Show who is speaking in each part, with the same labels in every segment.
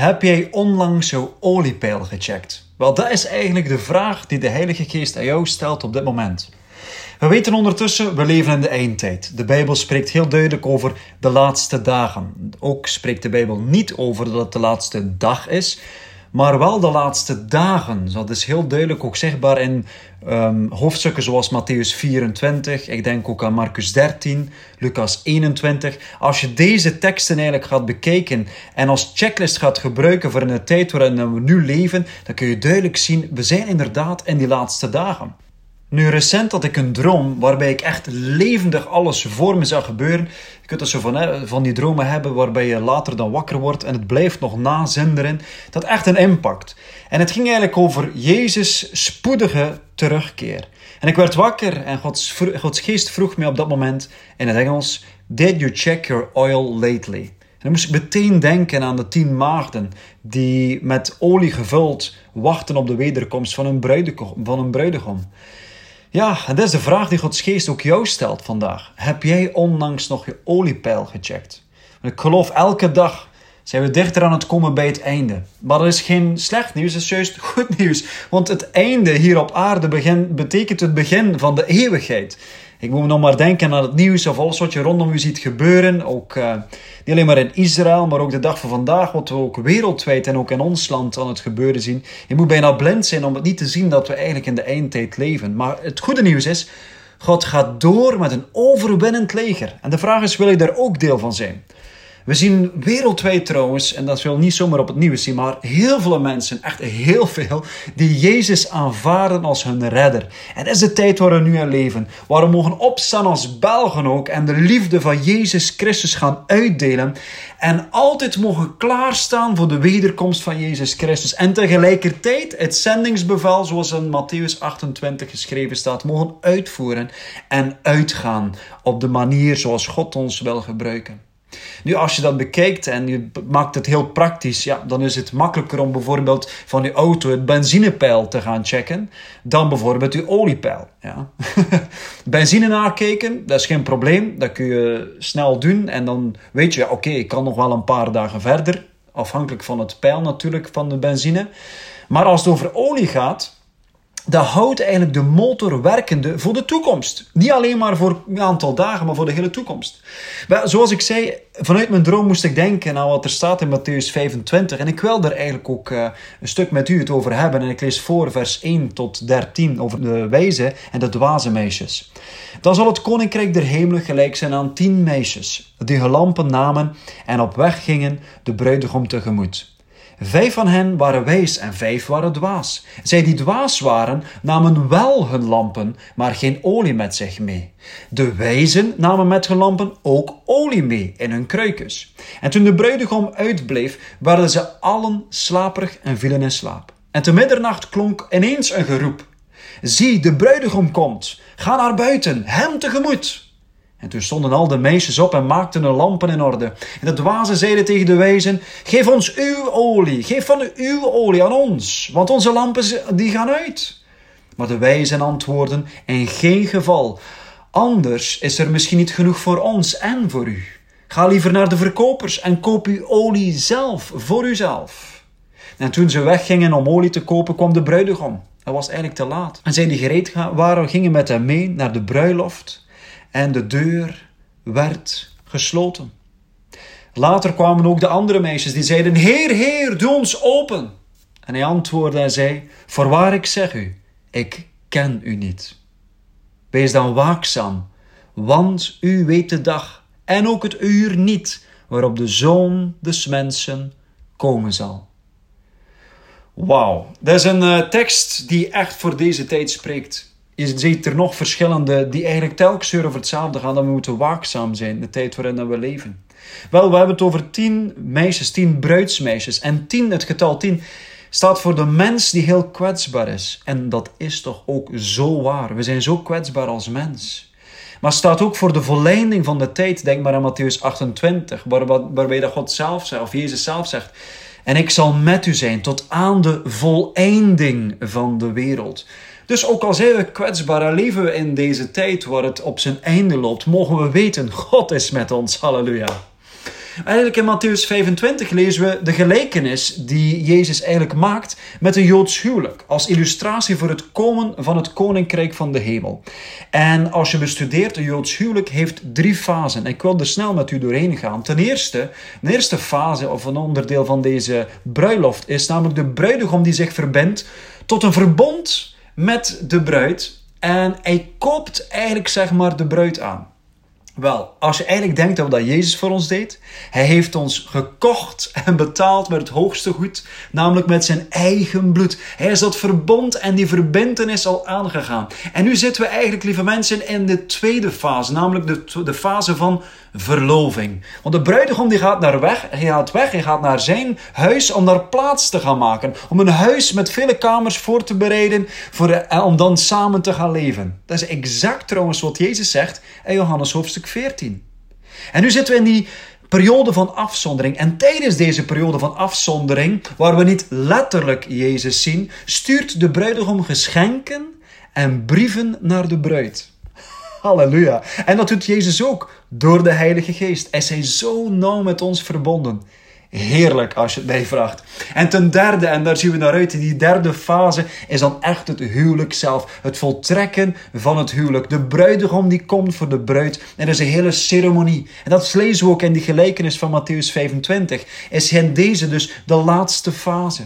Speaker 1: Heb jij onlangs jouw oliepeil gecheckt? Wel, dat is eigenlijk de vraag die de Heilige Geest aan jou stelt op dit moment. We weten ondertussen, we leven in de eindtijd. De Bijbel spreekt heel duidelijk over de laatste dagen. Ook spreekt de Bijbel niet over dat het de laatste dag is, maar wel de laatste dagen. Dat is heel duidelijk ook zichtbaar in um, hoofdstukken zoals Matthäus 24, ik denk ook aan Marcus 13, Lucas 21. Als je deze teksten eigenlijk gaat bekijken en als checklist gaat gebruiken voor de tijd waarin we nu leven, dan kun je duidelijk zien, we zijn inderdaad in die laatste dagen. Nu, recent had ik een droom waarbij ik echt levendig alles voor me zag gebeuren. Je kunt dat zo van, van die dromen hebben waarbij je later dan wakker wordt en het blijft nog nazinderen. Dat echt een impact. En het ging eigenlijk over Jezus' spoedige terugkeer. En ik werd wakker en Gods, Gods geest vroeg mij op dat moment in het Engels: Did you check your oil lately? En dan moest ik meteen denken aan de tien maagden die met olie gevuld wachten op de wederkomst van een bruidegom. Van een bruidegom. Ja, en dat is de vraag die Gods geest ook jou stelt vandaag. Heb jij onlangs nog je oliepeil gecheckt? ik geloof elke dag zijn we dichter aan het komen bij het einde. Maar dat is geen slecht nieuws, dat is juist goed nieuws. Want het einde hier op aarde betekent het begin van de eeuwigheid. Ik moet nog maar denken aan het nieuws of alles wat je rondom je ziet gebeuren. Ook uh, niet alleen maar in Israël, maar ook de dag van vandaag, wat we ook wereldwijd en ook in ons land aan het gebeuren zien. Je moet bijna blind zijn om het niet te zien dat we eigenlijk in de eindtijd leven. Maar het goede nieuws is, God gaat door met een overwinnend leger. En de vraag is, wil je daar ook deel van zijn? We zien wereldwijd trouwens, en dat wil niet zomaar op het nieuws zien, maar heel veel mensen, echt heel veel, die Jezus aanvaarden als hun redder. En is de tijd waar we nu aan leven, waar we mogen opstaan als Belgen ook en de liefde van Jezus Christus gaan uitdelen. En altijd mogen klaarstaan voor de wederkomst van Jezus Christus. En tegelijkertijd het zendingsbevel, zoals in Matthäus 28 geschreven staat, mogen uitvoeren en uitgaan op de manier zoals God ons wil gebruiken. Nu, als je dat bekijkt en je maakt het heel praktisch, ja, dan is het makkelijker om bijvoorbeeld van je auto het benzinepeil te gaan checken, dan bijvoorbeeld je oliepeil. Ja. Benzine nakijken, dat is geen probleem, dat kun je snel doen en dan weet je, oké, ik kan nog wel een paar dagen verder, afhankelijk van het peil natuurlijk van de benzine. Maar als het over olie gaat, dat houdt eigenlijk de motor werkende voor de toekomst. Niet alleen maar voor een aantal dagen, maar voor de hele toekomst. zoals ik zei, vanuit mijn droom moest ik denken aan wat er staat in Matthäus 25. En ik wil daar eigenlijk ook uh, een stuk met u het over hebben. En ik lees voor vers 1 tot 13 over de wijze en de dwaze meisjes. Dan zal het koninkrijk der hemelen gelijk zijn aan tien meisjes, die hun lampen namen en op weg gingen de bruidegom tegemoet. Vijf van hen waren wijs en vijf waren dwaas. Zij die dwaas waren, namen wel hun lampen, maar geen olie met zich mee. De wijzen namen met hun lampen ook olie mee in hun kruikens. En toen de bruidegom uitbleef, werden ze allen slaperig en vielen in slaap. En te middernacht klonk ineens een geroep. Zie, de bruidegom komt. Ga naar buiten, hem tegemoet. En toen stonden al de meisjes op en maakten hun lampen in orde. En de dwazen zeiden tegen de wijzen, geef ons uw olie, geef van uw olie aan ons, want onze lampen die gaan uit. Maar de wijzen antwoorden, in geen geval. Anders is er misschien niet genoeg voor ons en voor u. Ga liever naar de verkopers en koop uw olie zelf, voor uzelf. En toen ze weggingen om olie te kopen, kwam de bruidegom. Het was eigenlijk te laat. En zij die gereed waren, gingen met hem mee naar de bruiloft en de deur werd gesloten. Later kwamen ook de andere meisjes die zeiden: Heer, Heer, doe ons open. En hij antwoordde en zei: Voorwaar, ik zeg u, ik ken u niet. Wees dan waakzaam, want u weet de dag en ook het uur niet waarop de zoon des mensen komen zal. Wauw, dat is een uh, tekst die echt voor deze tijd spreekt ziet er nog verschillende die eigenlijk telkens over hetzelfde gaan. We moeten waakzaam zijn de tijd waarin we leven. Wel, we hebben het over tien meisjes, tien bruidsmeisjes. En tien, het getal tien, staat voor de mens die heel kwetsbaar is. En dat is toch ook zo waar. We zijn zo kwetsbaar als mens. Maar staat ook voor de volleinding van de tijd. Denk maar aan Matthäus 28, waar, waarbij dat God zelf of Jezus zelf zegt. En ik zal met u zijn tot aan de voleinding van de wereld. Dus ook al zijn we kwetsbaar en leven we in deze tijd waar het op zijn einde loopt, mogen we weten, God is met ons. Halleluja. Eigenlijk in Matthäus 25 lezen we de gelijkenis die Jezus eigenlijk maakt met een Joods huwelijk. Als illustratie voor het komen van het koninkrijk van de hemel. En als je bestudeert, een Joods huwelijk heeft drie fasen. Ik wil er snel met u doorheen gaan. Ten eerste, de eerste fase of een onderdeel van deze bruiloft is namelijk de bruidegom die zich verbindt tot een verbond met de bruid. En hij koopt eigenlijk zeg maar de bruid aan. Wel, als je eigenlijk denkt dat wat Jezus voor ons deed, hij heeft ons gekocht en betaald met het hoogste goed, namelijk met zijn eigen bloed. Hij is dat verbond en die verbintenis al aangegaan. En nu zitten we eigenlijk, lieve mensen, in de tweede fase, namelijk de, de fase van verloving. Want de bruidegom die gaat naar weg, hij gaat weg, hij gaat naar zijn huis om daar plaats te gaan maken. Om een huis met vele kamers voor te bereiden, voor eh, om dan samen te gaan leven. Dat is exact trouwens wat Jezus zegt in Johannes hoofdstuk 14. En nu zitten we in die periode van afzondering. En tijdens deze periode van afzondering, waar we niet letterlijk Jezus zien, stuurt de bruidegom geschenken en brieven naar de bruid. Halleluja. En dat doet Jezus ook door de Heilige Geest. Hij is zo nauw met ons verbonden. Heerlijk als je het mij vraagt. En ten derde, en daar zien we naar uit, die derde fase is dan echt het huwelijk zelf. Het voltrekken van het huwelijk. De bruidegom die komt voor de bruid. En dat is een hele ceremonie. En dat lezen we ook in die gelijkenis van Matthäus 25. Is in deze dus de laatste fase.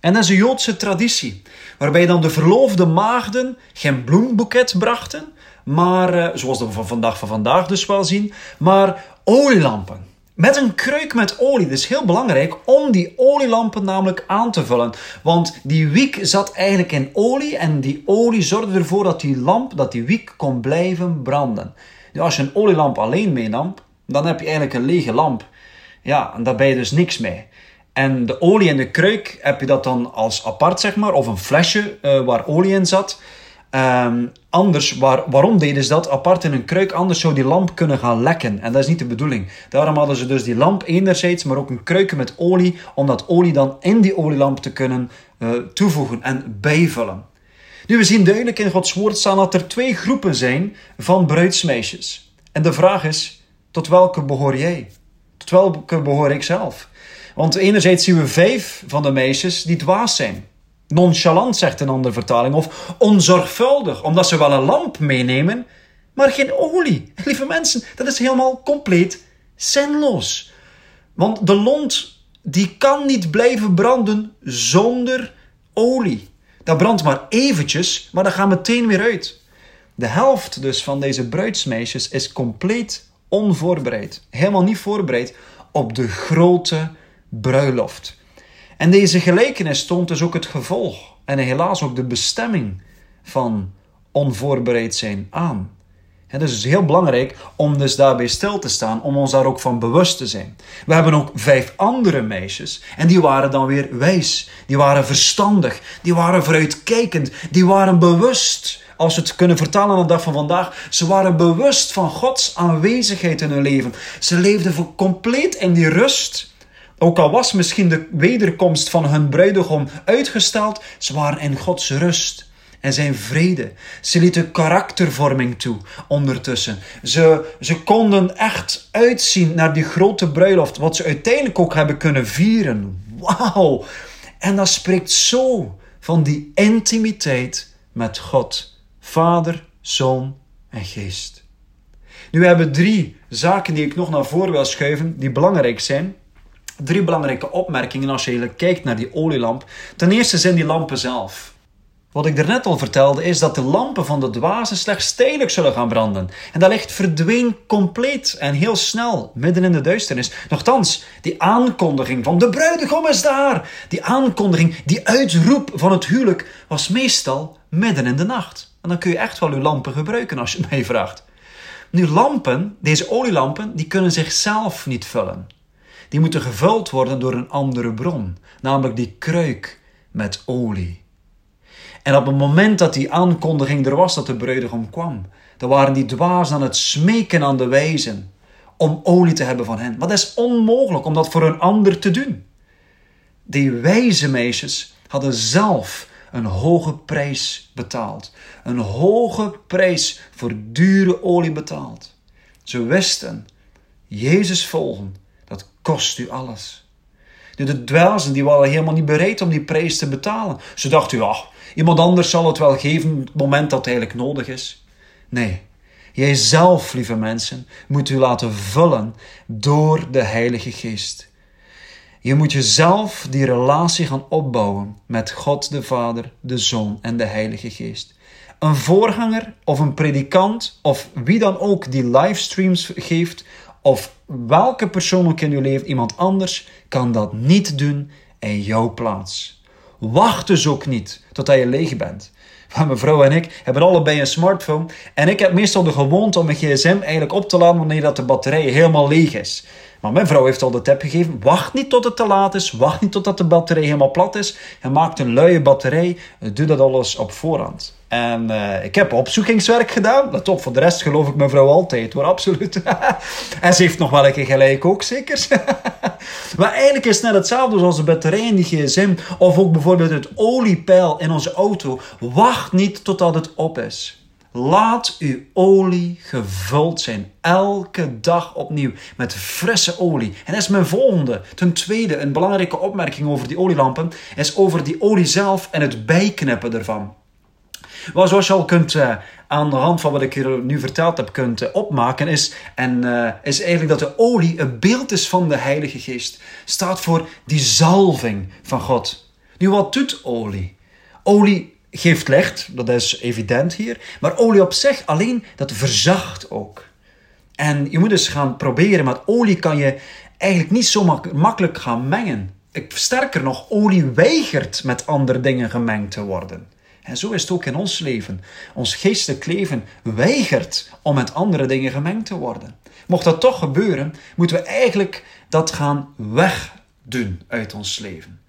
Speaker 1: En dat is een Joodse traditie. Waarbij dan de verloofde maagden geen bloemboeket brachten, maar, eh, zoals we van vandaag van vandaag dus wel zien, maar olielampen. Met een kruik met olie. Dat is heel belangrijk om die olielampen namelijk aan te vullen. Want die wiek zat eigenlijk in olie en die olie zorgde ervoor dat die lamp, dat die wiek kon blijven branden. Nu, als je een olielamp alleen meenam, dan heb je eigenlijk een lege lamp. Ja, en daar ben je dus niks mee. En de olie in de kruik heb je dat dan als apart, zeg maar, of een flesje uh, waar olie in zat. Um, anders, waar, waarom deden ze dat apart in een kruik? Anders zou die lamp kunnen gaan lekken. En dat is niet de bedoeling. Daarom hadden ze dus die lamp enerzijds, maar ook een kruik met olie, om dat olie dan in die olielamp te kunnen uh, toevoegen en bijvullen. Nu, we zien duidelijk in Gods woord staan dat er twee groepen zijn van bruidsmeisjes. En de vraag is, tot welke behoor jij? Tot welke behoor ik zelf? Want enerzijds zien we vijf van de meisjes die dwaas zijn. Nonchalant, zegt een andere vertaling, of onzorgvuldig, omdat ze wel een lamp meenemen, maar geen olie. Lieve mensen, dat is helemaal compleet zinloos. Want de lont, die kan niet blijven branden zonder olie. Dat brandt maar eventjes, maar dat gaat meteen weer uit. De helft dus van deze bruidsmeisjes is compleet onvoorbereid. Helemaal niet voorbereid op de grote bruiloft. En deze gelijkenis toont dus ook het gevolg en helaas ook de bestemming van onvoorbereid zijn aan. Het is dus heel belangrijk om dus daarbij stil te staan, om ons daar ook van bewust te zijn. We hebben ook vijf andere meisjes en die waren dan weer wijs, die waren verstandig, die waren vooruitkijkend, die waren bewust. Als we het kunnen vertalen aan de dag van vandaag, ze waren bewust van Gods aanwezigheid in hun leven. Ze leefden compleet in die rust ook al was misschien de wederkomst van hun bruidegom uitgesteld, ze waren in Gods rust en zijn vrede. Ze lieten karaktervorming toe ondertussen. Ze, ze konden echt uitzien naar die grote bruiloft, wat ze uiteindelijk ook hebben kunnen vieren. Wauw! En dat spreekt zo van die intimiteit met God, Vader, Zoon en Geest. Nu hebben we drie zaken die ik nog naar voren wil schuiven, die belangrijk zijn drie belangrijke opmerkingen als je kijkt naar die olielamp. Ten eerste zijn die lampen zelf. Wat ik daarnet al vertelde is dat de lampen van de dwazen slechts tijdelijk zullen gaan branden. En dat licht verdween compleet en heel snel midden in de duisternis. Nochtans, die aankondiging van de bruidegom is daar. Die aankondiging, die uitroep van het huwelijk was meestal midden in de nacht. En dan kun je echt wel uw lampen gebruiken als je het mij vraagt. Nu lampen, deze olielampen, die kunnen zichzelf niet vullen die moeten gevuld worden door een andere bron, namelijk die kruik met olie. En op het moment dat die aankondiging er was dat de bruidegom kwam, dan waren die dwaas aan het smeken aan de wijzen om olie te hebben van hen. Dat is onmogelijk om dat voor een ander te doen. Die wijze meisjes hadden zelf een hoge prijs betaald. Een hoge prijs voor dure olie betaald. Ze wisten, Jezus volgen kost u alles. De dwazen die waren helemaal niet bereid om die prijs te betalen. Ze dachten, ja, iemand anders zal het wel geven op het moment dat het eigenlijk nodig is. Nee, jij zelf, lieve mensen, moet u laten vullen door de Heilige Geest. Je moet jezelf die relatie gaan opbouwen met God de Vader, de Zoon en de Heilige Geest. Een voorganger of een predikant of wie dan ook die livestreams geeft, of welke persoon ook in je leven, iemand anders, kan dat niet doen in jouw plaats. Wacht dus ook niet totdat je leeg bent. Maar mijn vrouw en ik hebben allebei een smartphone. En ik heb meestal de gewoonte om mijn gsm eigenlijk op te laden wanneer dat de batterij helemaal leeg is. Maar mijn vrouw heeft al de tip gegeven: wacht niet tot het te laat is, wacht niet totdat de batterij helemaal plat is. En maak een luie batterij, doe dat alles op voorhand. En uh, ik heb opzoekingswerk gedaan. Let op, voor de rest geloof ik mijn vrouw altijd hoor, absoluut. en ze heeft nog wel een keer gelijk ook, zeker. maar eigenlijk is het net hetzelfde zoals de batterij in die gsm. Of ook bijvoorbeeld het oliepeil in onze auto. Wacht niet totdat het op is. Laat uw olie gevuld zijn. Elke dag opnieuw met frisse olie. En dat is mijn volgende. Ten tweede, een belangrijke opmerking over die olielampen is over die olie zelf en het bijknippen ervan. Wel, zoals je al kunt uh, aan de hand van wat ik hier nu verteld heb kunt uh, opmaken, is, en, uh, is eigenlijk dat de olie een beeld is van de Heilige Geest. Staat voor die zalving van God. Nu, wat doet olie? Olie geeft licht, dat is evident hier. Maar olie op zich alleen, dat verzacht ook. En je moet dus gaan proberen, maar olie kan je eigenlijk niet zo makkelijk gaan mengen. Sterker nog, olie weigert met andere dingen gemengd te worden. En zo is het ook in ons leven. Ons geestelijk leven weigert om met andere dingen gemengd te worden. Mocht dat toch gebeuren, moeten we eigenlijk dat gaan wegdoen uit ons leven.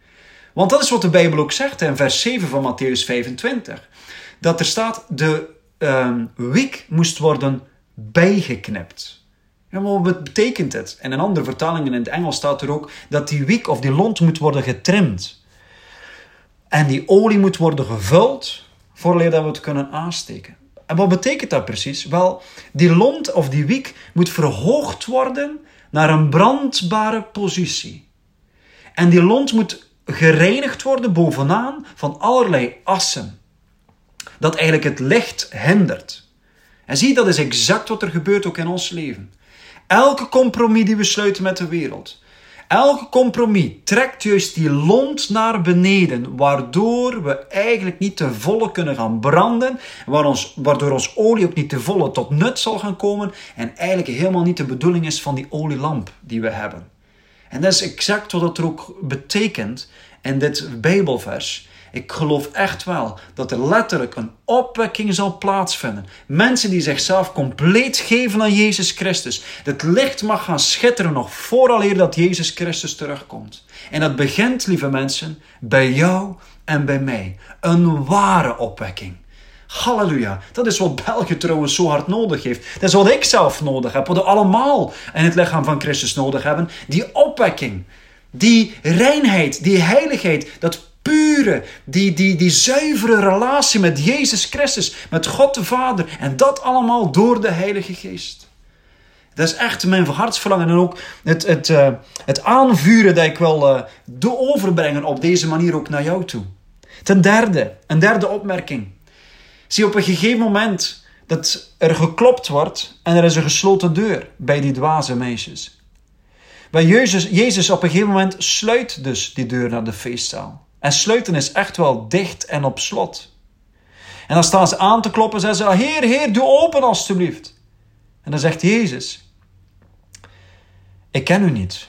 Speaker 1: Want dat is wat de Bijbel ook zegt in vers 7 van Matthäus 25. Dat er staat, de um, wiek moest worden bijgeknipt. Ja, maar wat betekent het? En in andere vertalingen in het Engels staat er ook dat die wiek of die lont moet worden getrimd. En die olie moet worden gevuld voordat we het kunnen aansteken. En wat betekent dat precies? Wel, die lont of die wiek moet verhoogd worden naar een brandbare positie. En die lont moet gereinigd worden bovenaan van allerlei assen. Dat eigenlijk het licht hindert. En zie, dat is exact wat er gebeurt ook in ons leven. Elke compromis die we sluiten met de wereld, Elke compromis trekt juist die lont naar beneden, waardoor we eigenlijk niet te volle kunnen gaan branden, waardoor ons olie ook niet te volle tot nut zal gaan komen en eigenlijk helemaal niet de bedoeling is van die olielamp die we hebben. En dat is exact wat het er ook betekent in dit Bijbelvers. Ik geloof echt wel dat er letterlijk een opwekking zal plaatsvinden. Mensen die zichzelf compleet geven aan Jezus Christus. Het licht mag gaan schitteren nog vooraleer dat Jezus Christus terugkomt. En dat begint, lieve mensen, bij jou en bij mij. Een ware opwekking. Halleluja. Dat is wat België trouwens zo hard nodig heeft. Dat is wat ik zelf nodig heb. Wat we allemaal in het lichaam van Christus nodig hebben. Die opwekking. Die reinheid, die heiligheid, dat die, die, die zuivere relatie met Jezus Christus, met God de Vader. En dat allemaal door de Heilige Geest. Dat is echt mijn hartsverlangen en ook het, het, uh, het aanvuren dat ik wil uh, overbrengen op deze manier ook naar jou toe. Ten derde, een derde opmerking. Zie op een gegeven moment dat er geklopt wordt en er is een gesloten deur bij die dwaze meisjes. Bij Jezus, Jezus op een gegeven moment sluit dus die deur naar de feestzaal. En sluiten is echt wel dicht en op slot. En dan staan ze aan te kloppen en zeggen ze: Heer, Heer, doe open alstublieft. En dan zegt Jezus: Ik ken u niet.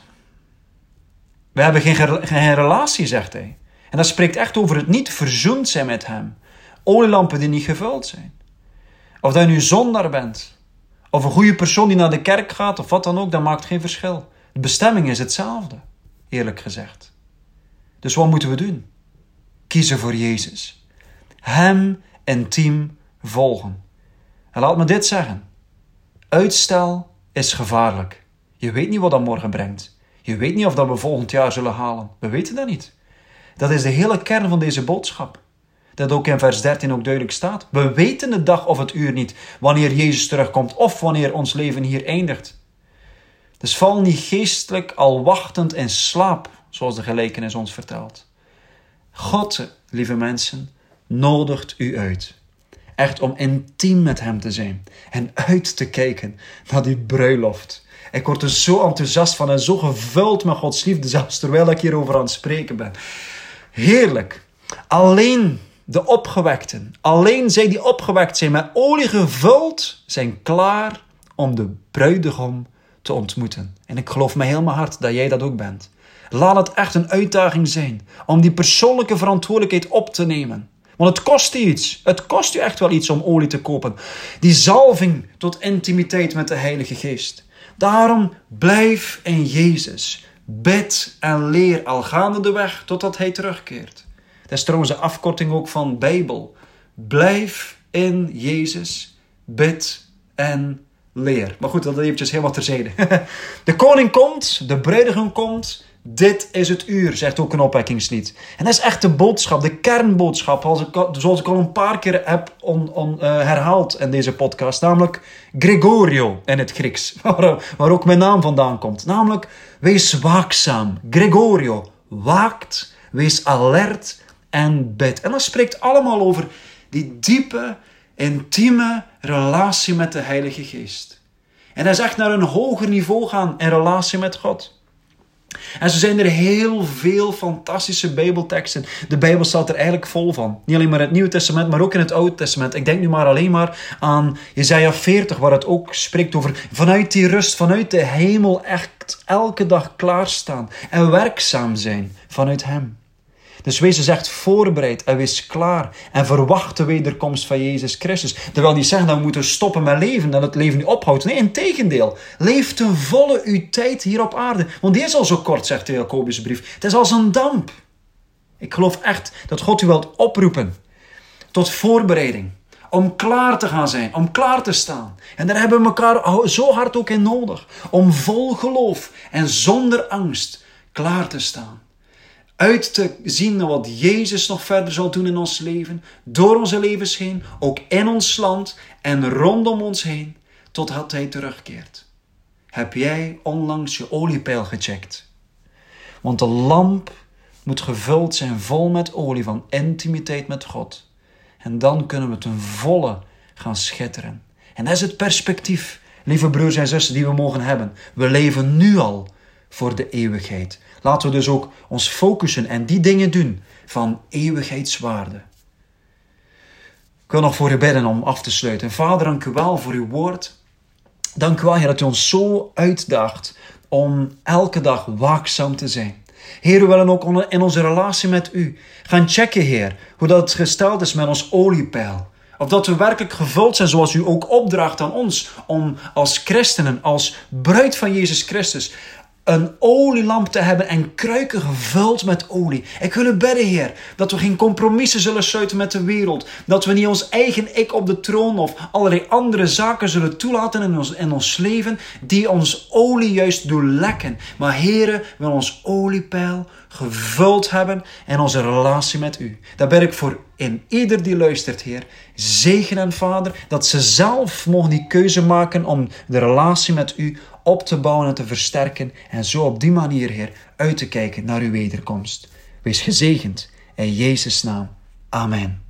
Speaker 1: We hebben geen, geen relatie, zegt hij. En dat spreekt echt over het niet verzoend zijn met hem. Olielampen die niet gevuld zijn. Of dat je nu zondaar bent. Of een goede persoon die naar de kerk gaat, of wat dan ook, dat maakt geen verschil. De bestemming is hetzelfde, eerlijk gezegd. Dus wat moeten we doen? Kiezen voor Jezus. Hem intiem volgen. En laat me dit zeggen. Uitstel is gevaarlijk. Je weet niet wat dat morgen brengt. Je weet niet of dat we volgend jaar zullen halen. We weten dat niet. Dat is de hele kern van deze boodschap. Dat ook in vers 13 ook duidelijk staat. We weten de dag of het uur niet wanneer Jezus terugkomt of wanneer ons leven hier eindigt. Dus val niet geestelijk al wachtend in slaap, zoals de gelijkenis ons vertelt. God, lieve mensen, nodigt u uit. Echt om intiem met Hem te zijn en uit te kijken naar die bruiloft. Ik word er zo enthousiast van en zo gevuld met Gods liefde, zelfs terwijl ik hierover aan het spreken ben. Heerlijk. Alleen de opgewekten, alleen zij die opgewekt zijn met olie gevuld, zijn klaar om de bruidegom te ontmoeten. En ik geloof me heel mijn hart dat jij dat ook bent. Laat het echt een uitdaging zijn om die persoonlijke verantwoordelijkheid op te nemen. Want het kost iets. Het kost je echt wel iets om olie te kopen. Die zalving tot intimiteit met de Heilige Geest. Daarom blijf in Jezus. Bid en leer al gaande de weg totdat Hij terugkeert. Dat is trouwens de afkorting ook van Bijbel. Blijf in Jezus. Bid en leer. Maar goed, dat eventjes helemaal terzijde. De koning komt, de bruidegom komt. Dit is het uur, zegt ook een opwekkingslied. En dat is echt de boodschap, de kernboodschap, zoals ik al een paar keer heb on, on, uh, herhaald in deze podcast. Namelijk Gregorio in het Grieks, waar, waar ook mijn naam vandaan komt. Namelijk, wees waakzaam. Gregorio, waakt, wees alert en bid. En dat spreekt allemaal over die diepe, intieme relatie met de Heilige Geest. En hij zegt naar een hoger niveau gaan in relatie met God. En zo zijn er heel veel fantastische Bijbelteksten. De Bijbel staat er eigenlijk vol van. Niet alleen maar in het Nieuwe Testament, maar ook in het Oude Testament. Ik denk nu maar alleen maar aan Jesaja 40, waar het ook spreekt over vanuit die rust, vanuit de hemel echt elke dag klaarstaan en werkzaam zijn vanuit Hem. Dus wees dus echt voorbereid en wees klaar en verwacht de wederkomst van Jezus Christus. Terwijl die zeggen dat we moeten stoppen met leven, dat het leven niet ophoudt. Nee, in tegendeel. Leef ten volle uw tijd hier op aarde. Want die is al zo kort, zegt de Jacobusbrief. Het is als een damp. Ik geloof echt dat God u wilt oproepen tot voorbereiding. Om klaar te gaan zijn, om klaar te staan. En daar hebben we elkaar zo hard ook in nodig. Om vol geloof en zonder angst klaar te staan uit te zien wat Jezus nog verder zal doen in ons leven, door onze levens heen, ook in ons land en rondom ons heen, totdat Hij terugkeert. Heb jij onlangs je oliepeil gecheckt? Want de lamp moet gevuld zijn vol met olie van intimiteit met God. En dan kunnen we ten volle gaan schitteren. En dat is het perspectief, lieve broers en zussen, die we mogen hebben. We leven nu al voor de eeuwigheid. Laten we dus ook ons focussen en die dingen doen van eeuwigheidswaarde. Ik wil nog voor u bidden om af te sluiten. Vader, dank u wel voor uw woord. Dank u wel, Heer, dat u ons zo uitdaagt om elke dag waakzaam te zijn. Heer, we willen ook in onze relatie met u gaan checken, Heer, hoe dat gesteld is met ons oliepeil. Of dat we werkelijk gevuld zijn zoals u ook opdraagt aan ons om als christenen, als bruid van Jezus Christus, een olielamp te hebben en kruiken gevuld met olie. Ik wil u bidden, Heer, dat we geen compromissen zullen sluiten met de wereld. Dat we niet ons eigen ik op de troon of allerlei andere zaken zullen toelaten in ons, in ons leven die ons olie juist doen lekken. Maar Heer, wil ons oliepeil gevuld hebben in onze relatie met U. Daar ben ik voor in ieder die luistert, Heer. Zegen en Vader, dat ze zelf mogen die keuze maken om de relatie met U op te bouwen en te versterken. En zo op die manier, Heer, uit te kijken naar uw wederkomst. Wees gezegend in Jezus' naam. Amen.